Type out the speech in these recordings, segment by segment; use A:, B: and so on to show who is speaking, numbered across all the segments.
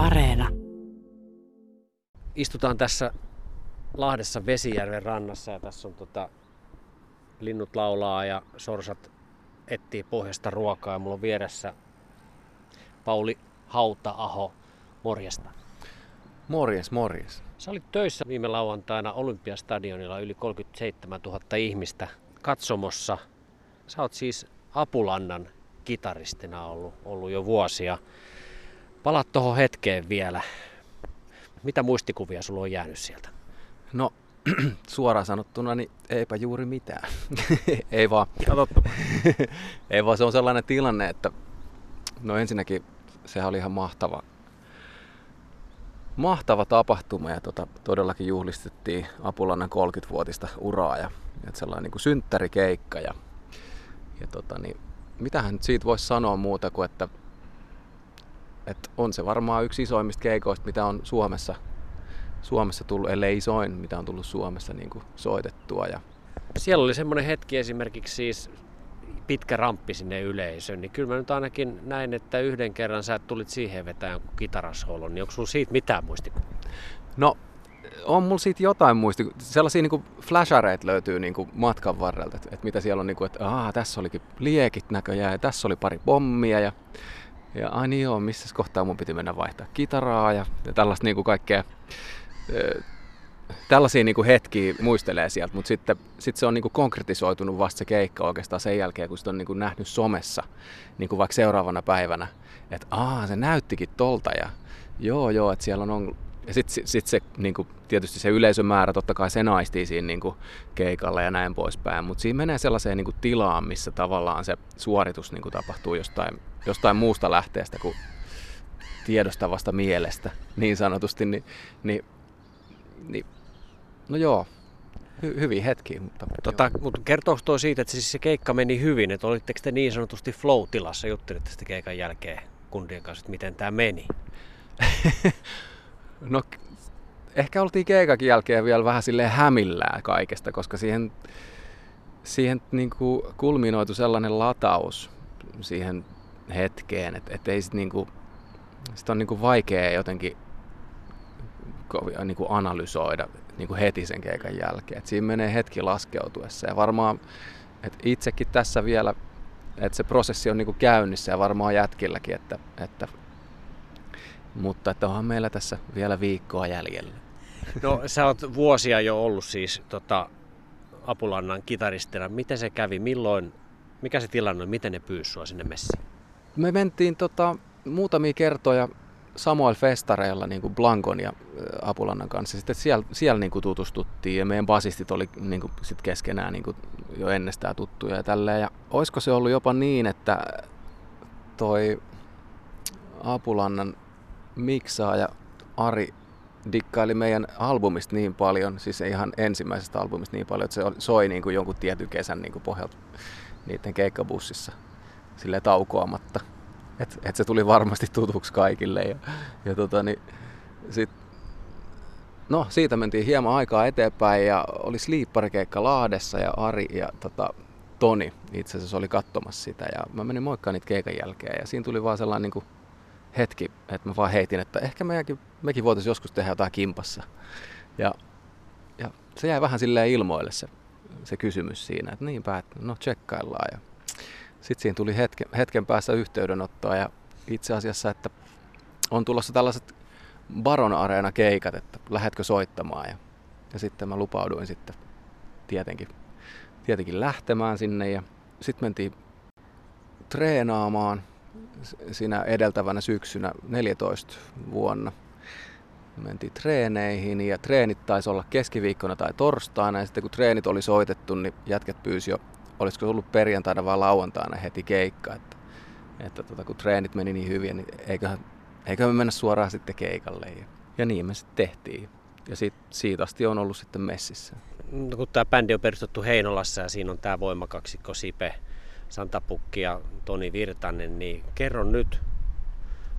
A: Areena.
B: Istutaan tässä Lahdessa Vesijärven rannassa ja tässä on tota, linnut laulaa ja sorsat etsii pohjasta ruokaa ja mulla on vieressä Pauli Hauta-aho. Morjesta.
C: Morjes, morjes.
B: Sä olit töissä viime lauantaina Olympiastadionilla yli 37 000 ihmistä katsomossa. Sä oot siis Apulannan kitaristina ollut, ollut jo vuosia. Palaat tuohon hetkeen vielä. Mitä muistikuvia sulla on jäänyt sieltä?
C: No, suoraan sanottuna, niin eipä juuri mitään. ei vaan. ei vaan se on sellainen tilanne, että no ensinnäkin sehän oli ihan mahtava, mahtava tapahtuma ja tota, todellakin juhlistettiin Apulannan 30-vuotista uraa ja että sellainen niin kuin synttärikeikka ja, ja tota, niin, mitähän nyt siitä voisi sanoa muuta kuin, että, että on se varmaan yksi isoimmista keikoista, mitä on Suomessa, Suomessa tullut, ellei isoin, mitä on tullut Suomessa niin kuin soitettua. Ja...
B: Siellä oli semmoinen hetki esimerkiksi siis pitkä ramppi sinne yleisöön, niin kyllä mä nyt ainakin näin, että yhden kerran sä tulit siihen vetämään jonkun kitarasholon, niin onko sulla siitä mitään muistikuvia?
C: No, on mulla siitä jotain muisti. Sellaisia niin flashareita löytyy niin kuin matkan varrelta, että, että mitä siellä on, niin kuin, että Aa, tässä olikin liekit näköjään ja tässä oli pari pommia ja, ja ai niin joo, missä kohtaa mun piti mennä vaihtaa? Kitaraa ja, ja tällaista niin kuin kaikkea tällaisia niin kuin hetkiä muistelee sieltä, mutta sitten sit se on niin kuin konkretisoitunut vasta se keikka oikeastaan sen jälkeen, kun sitä on niin kuin nähnyt somessa niin kuin vaikka seuraavana päivänä, että aa, se näyttikin tolta ja joo, joo, että siellä on ja sitten sit, sit se, niin kuin, tietysti se yleisömäärä, totta kai se naistii siinä niin kuin, keikalla ja näin poispäin, mutta siinä menee sellaiseen niin kuin, tilaan, missä tavallaan se suoritus niin kuin, tapahtuu jostain, jostain muusta lähteestä kuin tiedostavasta mielestä, niin sanotusti, niin, niin, niin No joo, Hy- hyviä hetkiä. Mutta,
B: tota, mutta kertooko tuo siitä, että siis se keikka meni hyvin, että olitteko te niin sanotusti flow-tilassa, juttelitte sitten keikan jälkeen kundien kanssa, että miten tämä meni?
C: no ehkä oltiin keikakin jälkeen vielä vähän sille hämillään kaikesta, koska siihen, siihen niin kuin kulminoitu sellainen lataus siihen hetkeen, että et ei sit niin kuin, sit on niin kuin vaikea jotenkin niin kuin analysoida niin kuin heti sen keikan jälkeen. Et siinä menee hetki laskeutuessa ja varmaan et itsekin tässä vielä, että se prosessi on niin kuin käynnissä ja varmaan jätkilläkin, että, että, mutta että onhan meillä tässä vielä viikkoa jäljellä.
B: No sä oot vuosia jo ollut siis tota, Apulannan kitaristina. Miten se kävi? Milloin, mikä se tilanne on? Miten ne pyysi sua sinne messiin?
C: Me mentiin tota, muutamia kertoja Samuel Festareilla niin kuin Blankon ja Apulannan kanssa. Sitten siellä, siellä niin kuin tutustuttiin ja meidän basistit oli niin kuin sit keskenään niin kuin jo ennestään tuttuja ja tälleen. Ja olisiko se ollut jopa niin, että toi Apulannan miksaaja Ari dikkaili meidän albumista niin paljon, siis ihan ensimmäisestä albumista niin paljon, että se soi niin kuin jonkun tietyn kesän niin kuin pohjalta niiden keikkabussissa sille taukoamatta. Et, et se tuli varmasti tutuksi kaikille. Ja, ja tota, niin, sit, no, siitä mentiin hieman aikaa eteenpäin ja oli sliipparikeikka Lahdessa ja Ari ja tota, Toni itse asiassa oli katsomassa sitä ja mä menin moikkaan niitä keikan jälkeen ja siinä tuli vaan sellainen niin kuin hetki, että mä vaan heitin, että ehkä meidänkin, mekin voitaisiin joskus tehdä jotain kimpassa. Ja, ja se jäi vähän silleen ilmoille se, se kysymys siinä, että niin päät, no tsekkaillaan. Ja sitten siinä tuli hetken, hetken päässä yhteydenottoa ja itse asiassa, että on tulossa tällaiset Baron Areena keikat, että lähdetkö soittamaan? Ja, ja sitten mä lupauduin sitten tietenkin, tietenkin lähtemään sinne ja sitten mentiin treenaamaan siinä edeltävänä syksynä 14 vuonna. Mentiin treeneihin ja treenit taisi olla keskiviikkona tai torstaina ja sitten kun treenit oli soitettu, niin jätket pyysi jo olisiko ollut perjantaina vai lauantaina heti keikka, että, että tota, kun treenit meni niin hyvin, niin eiköhän, eiköhän me mennä suoraan sitten keikalle. Ja, ja niin me sitten tehtiin. Ja sit, siitä asti on ollut sitten messissä.
B: No, kun tämä bändi on perustettu Heinolassa ja siinä on tämä voimakaksikko Sipe, Santapukki ja Toni Virtanen, niin kerro nyt,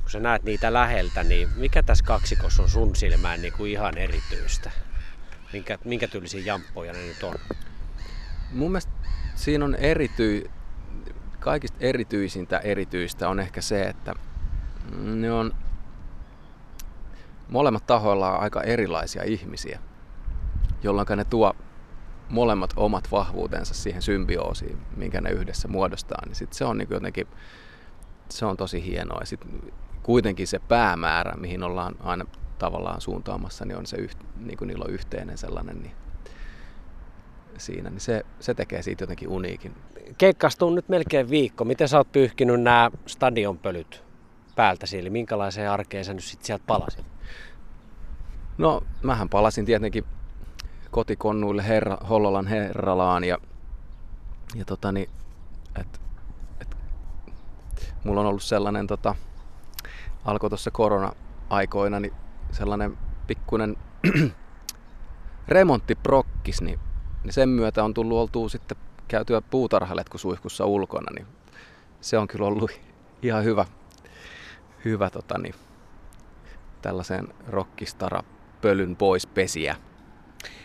B: kun sä näet niitä läheltä, niin mikä tässä kaksikossa on sun silmään niin kuin ihan erityistä? Minkä, minkä tyylisiä jamppoja ne nyt on?
C: Mun mielestä siinä on erity, kaikista erityisintä erityistä on ehkä se, että ne on molemmat tahoilla on aika erilaisia ihmisiä, jolloin ne tuo molemmat omat vahvuutensa siihen symbioosiin, minkä ne yhdessä muodostaa, niin sit se on niin jotenkin, se on tosi hienoa. Ja sit kuitenkin se päämäärä, mihin ollaan aina tavallaan suuntaamassa, niin on se, yht, niin kuin niillä on yhteinen sellainen, niin siinä, niin se, se tekee siitä jotenkin uniikin.
B: Keikkastuu nyt melkein viikko. Miten sä oot pyyhkinyt nämä stadionpölyt päältäsi, eli minkälaiseen arkeen sä nyt sit sieltä palasit?
C: No, mähän palasin tietenkin kotikonnuille herra, Hollolan herralaan ja, ja tota niin, et, et, mulla on ollut sellainen tota, alkoi tuossa korona-aikoina niin sellainen pikkuinen remonttiprokkis, niin, niin sen myötä on tullut oltua sitten käytyä puutarhaletkusuihkussa ulkona, niin se on kyllä ollut ihan hyvä, hyvä tota niin, tällaisen rockistara pölyn pois pesiä.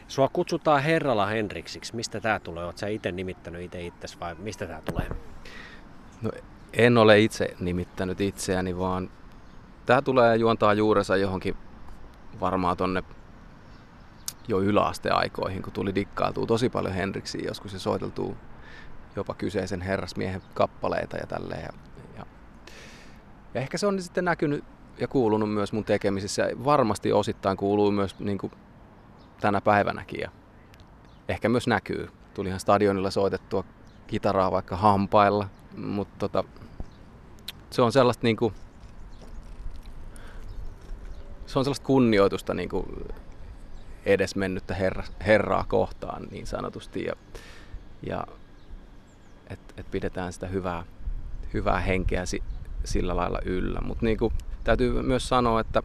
B: Sua kutsutaan Herrala Henriksiksi. Mistä tämä tulee? Oletko sä itse nimittänyt itse itsesi vai mistä tämä tulee?
C: No, en ole itse nimittänyt itseäni, vaan tämä tulee juontaa juurensa johonkin varmaan tonne jo yläasteaikoihin, kun tuli dikkailtua tosi paljon Henriksiä joskus se soiteltuu jopa kyseisen herrasmiehen kappaleita ja tälleen. Ja, ja, ja ehkä se on sitten näkynyt ja kuulunut myös mun tekemisissä. Ja varmasti osittain kuuluu myös niin kuin tänä päivänäkin ja ehkä myös näkyy. Tulihan stadionilla soitettua kitaraa vaikka hampailla, mutta tota, se on sellaista niin kuin, se on sellaista kunnioitusta niin kuin edesmennyttä herra, herraa kohtaan niin sanotusti ja, ja että et pidetään sitä hyvää, hyvää henkeä si, sillä lailla yllä. Mutta niin täytyy myös sanoa, että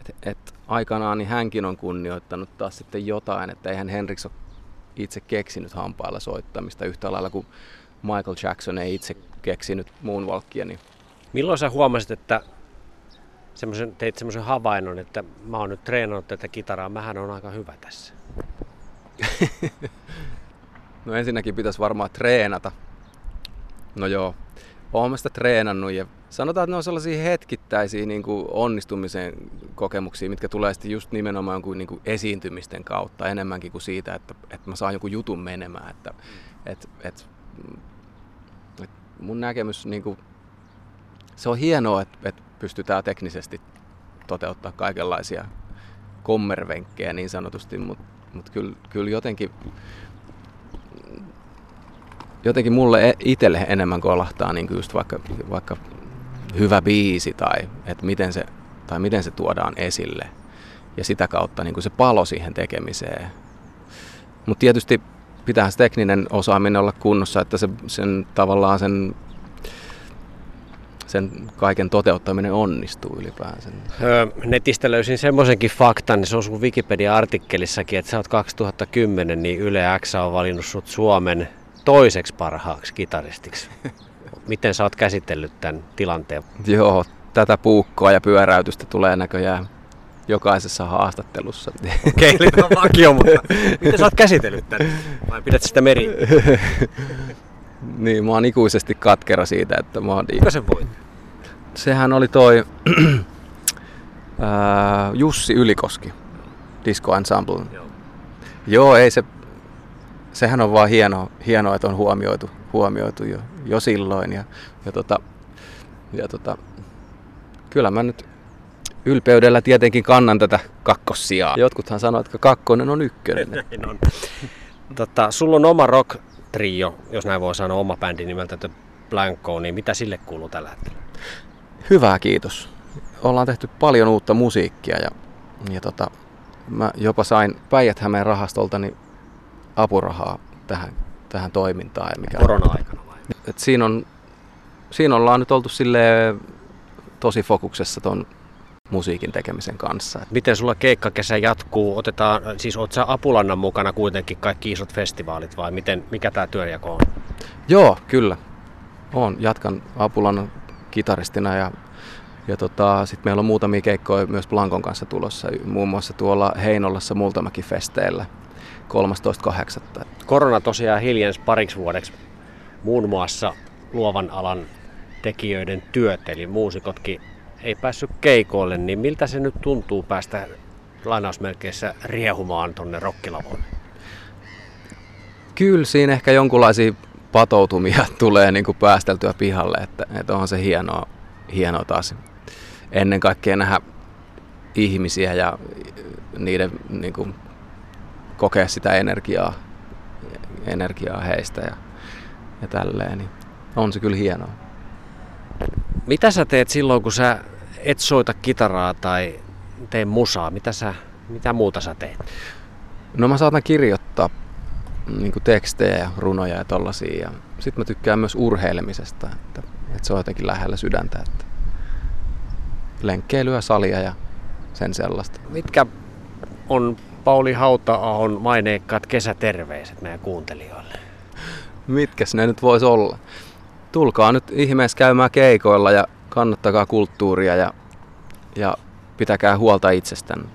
C: et, et aikanaan niin hänkin on kunnioittanut taas sitten jotain, että eihän Henriks ole itse keksinyt hampailla soittamista yhtä lailla kuin Michael Jackson ei itse keksinyt moonwalkia. Niin...
B: Milloin sä huomasit, että semmoisen, teit semmoisen havainnon, että mä oon nyt treenannut tätä kitaraa, mähän on aika hyvä tässä?
C: no ensinnäkin pitäisi varmaan treenata. No joo, oon sitä treenannut ja sanotaan, että ne on sellaisia hetkittäisiä niin kuin onnistumisen kokemuksia, mitkä tulee sitten just nimenomaan kuin, niin kuin esiintymisten kautta enemmänkin kuin siitä, että, että mä saan joku jutun menemään. Että, et, et, et mun näkemys, niin kuin, se on hienoa, että, että pystytään teknisesti toteuttaa kaikenlaisia kommervenkkejä niin sanotusti, mutta mut kyllä, kyllä jotenkin jotenkin mulle e- itselle enemmän kolahtaa niin just vaikka, vaikka hyvä biisi tai että miten se, tai miten se tuodaan esille. Ja sitä kautta niin kuin se palo siihen tekemiseen. Mutta tietysti pitää se tekninen osaaminen olla kunnossa, että se, sen tavallaan sen, sen kaiken toteuttaminen onnistuu ylipäänsä.
B: Öö, netistä löysin semmoisenkin faktan, niin se on sun Wikipedia-artikkelissakin, että sä oot 2010, niin Yle X on valinnut sut Suomen toiseksi parhaaksi kitaristiksi. Miten sä oot käsitellyt tämän tilanteen?
C: Joo, tätä puukkoa ja pyöräytystä tulee näköjään jokaisessa haastattelussa.
B: Okei, okay, eli on vakio, mutta miten sä oot käsitellyt tämän? Vai pidät sitä meri?
C: niin, mä oon ikuisesti katkera siitä, että mä oon...
B: Kuka se voi?
C: Sehän oli toi Jussi Ylikoski, Disco Ensemble. Joo. Joo, ei se... Sehän on vaan hienoa, hienoa että on huomioitu, huomioitu jo jo silloin. Ja, ja, tota, ja tota, kyllä mä nyt ylpeydellä tietenkin kannan tätä kakkossiaa. Jotkuthan sanoo, että kakkonen on ykkönen. Näin on.
B: Tota, sulla on oma rock trio, jos näin voi sanoa, oma bändi nimeltä The Blanco, niin mitä sille kuuluu tällä hetkellä?
C: Hyvää, kiitos. Ollaan tehty paljon uutta musiikkia ja, ja tota, mä jopa sain päijät rahastolta apurahaa tähän, tähän toimintaan.
B: Mikä Korona-aikana vai?
C: Et siinä, on, siinä ollaan nyt oltu sille tosi fokuksessa ton musiikin tekemisen kanssa.
B: Miten sulla keikkakesä jatkuu? Otetaan, siis oot sä Apulannan mukana kuitenkin kaikki isot festivaalit vai miten, mikä tämä työnjako on?
C: Joo, kyllä. On, jatkan Apulannan kitaristina ja, ja tota, sitten meillä on muutamia keikkoja myös Blankon kanssa tulossa, muun muassa tuolla Heinolassa Multamäki-festeillä 13.8.
B: Korona tosiaan hiljens pariksi vuodeksi muun muassa luovan alan tekijöiden työt, eli muusikotkin ei päässyt keikoille, niin miltä se nyt tuntuu päästä lainausmerkeissä riehumaan tonne rokkilavoille?
C: Kyllä siinä ehkä jonkunlaisia patoutumia tulee niin kuin päästeltyä pihalle, että, että onhan se hienoa, hienoa taas ennen kaikkea nähdä ihmisiä ja niiden niin kuin, kokea sitä energiaa, energiaa heistä ja, ja tälleen, niin on se kyllä hienoa.
B: Mitä sä teet silloin, kun sä et soita kitaraa tai tee musaa? Mitä, sä, mitä muuta sä teet?
C: No mä saatan kirjoittaa niin tekstejä ja runoja ja tollasia. Ja sit mä tykkään myös urheilemisesta, että, että se on jotenkin lähellä sydäntä. Että lenkkeilyä, salia ja sen sellaista.
B: Mitkä on Pauli Hauta-ahon maineikkaat kesäterveiset meidän kuuntelijoille?
C: Mitkäs ne nyt voisi olla? Tulkaa nyt ihmeessä käymään keikoilla ja kannattakaa kulttuuria ja, ja pitäkää huolta itsestänne.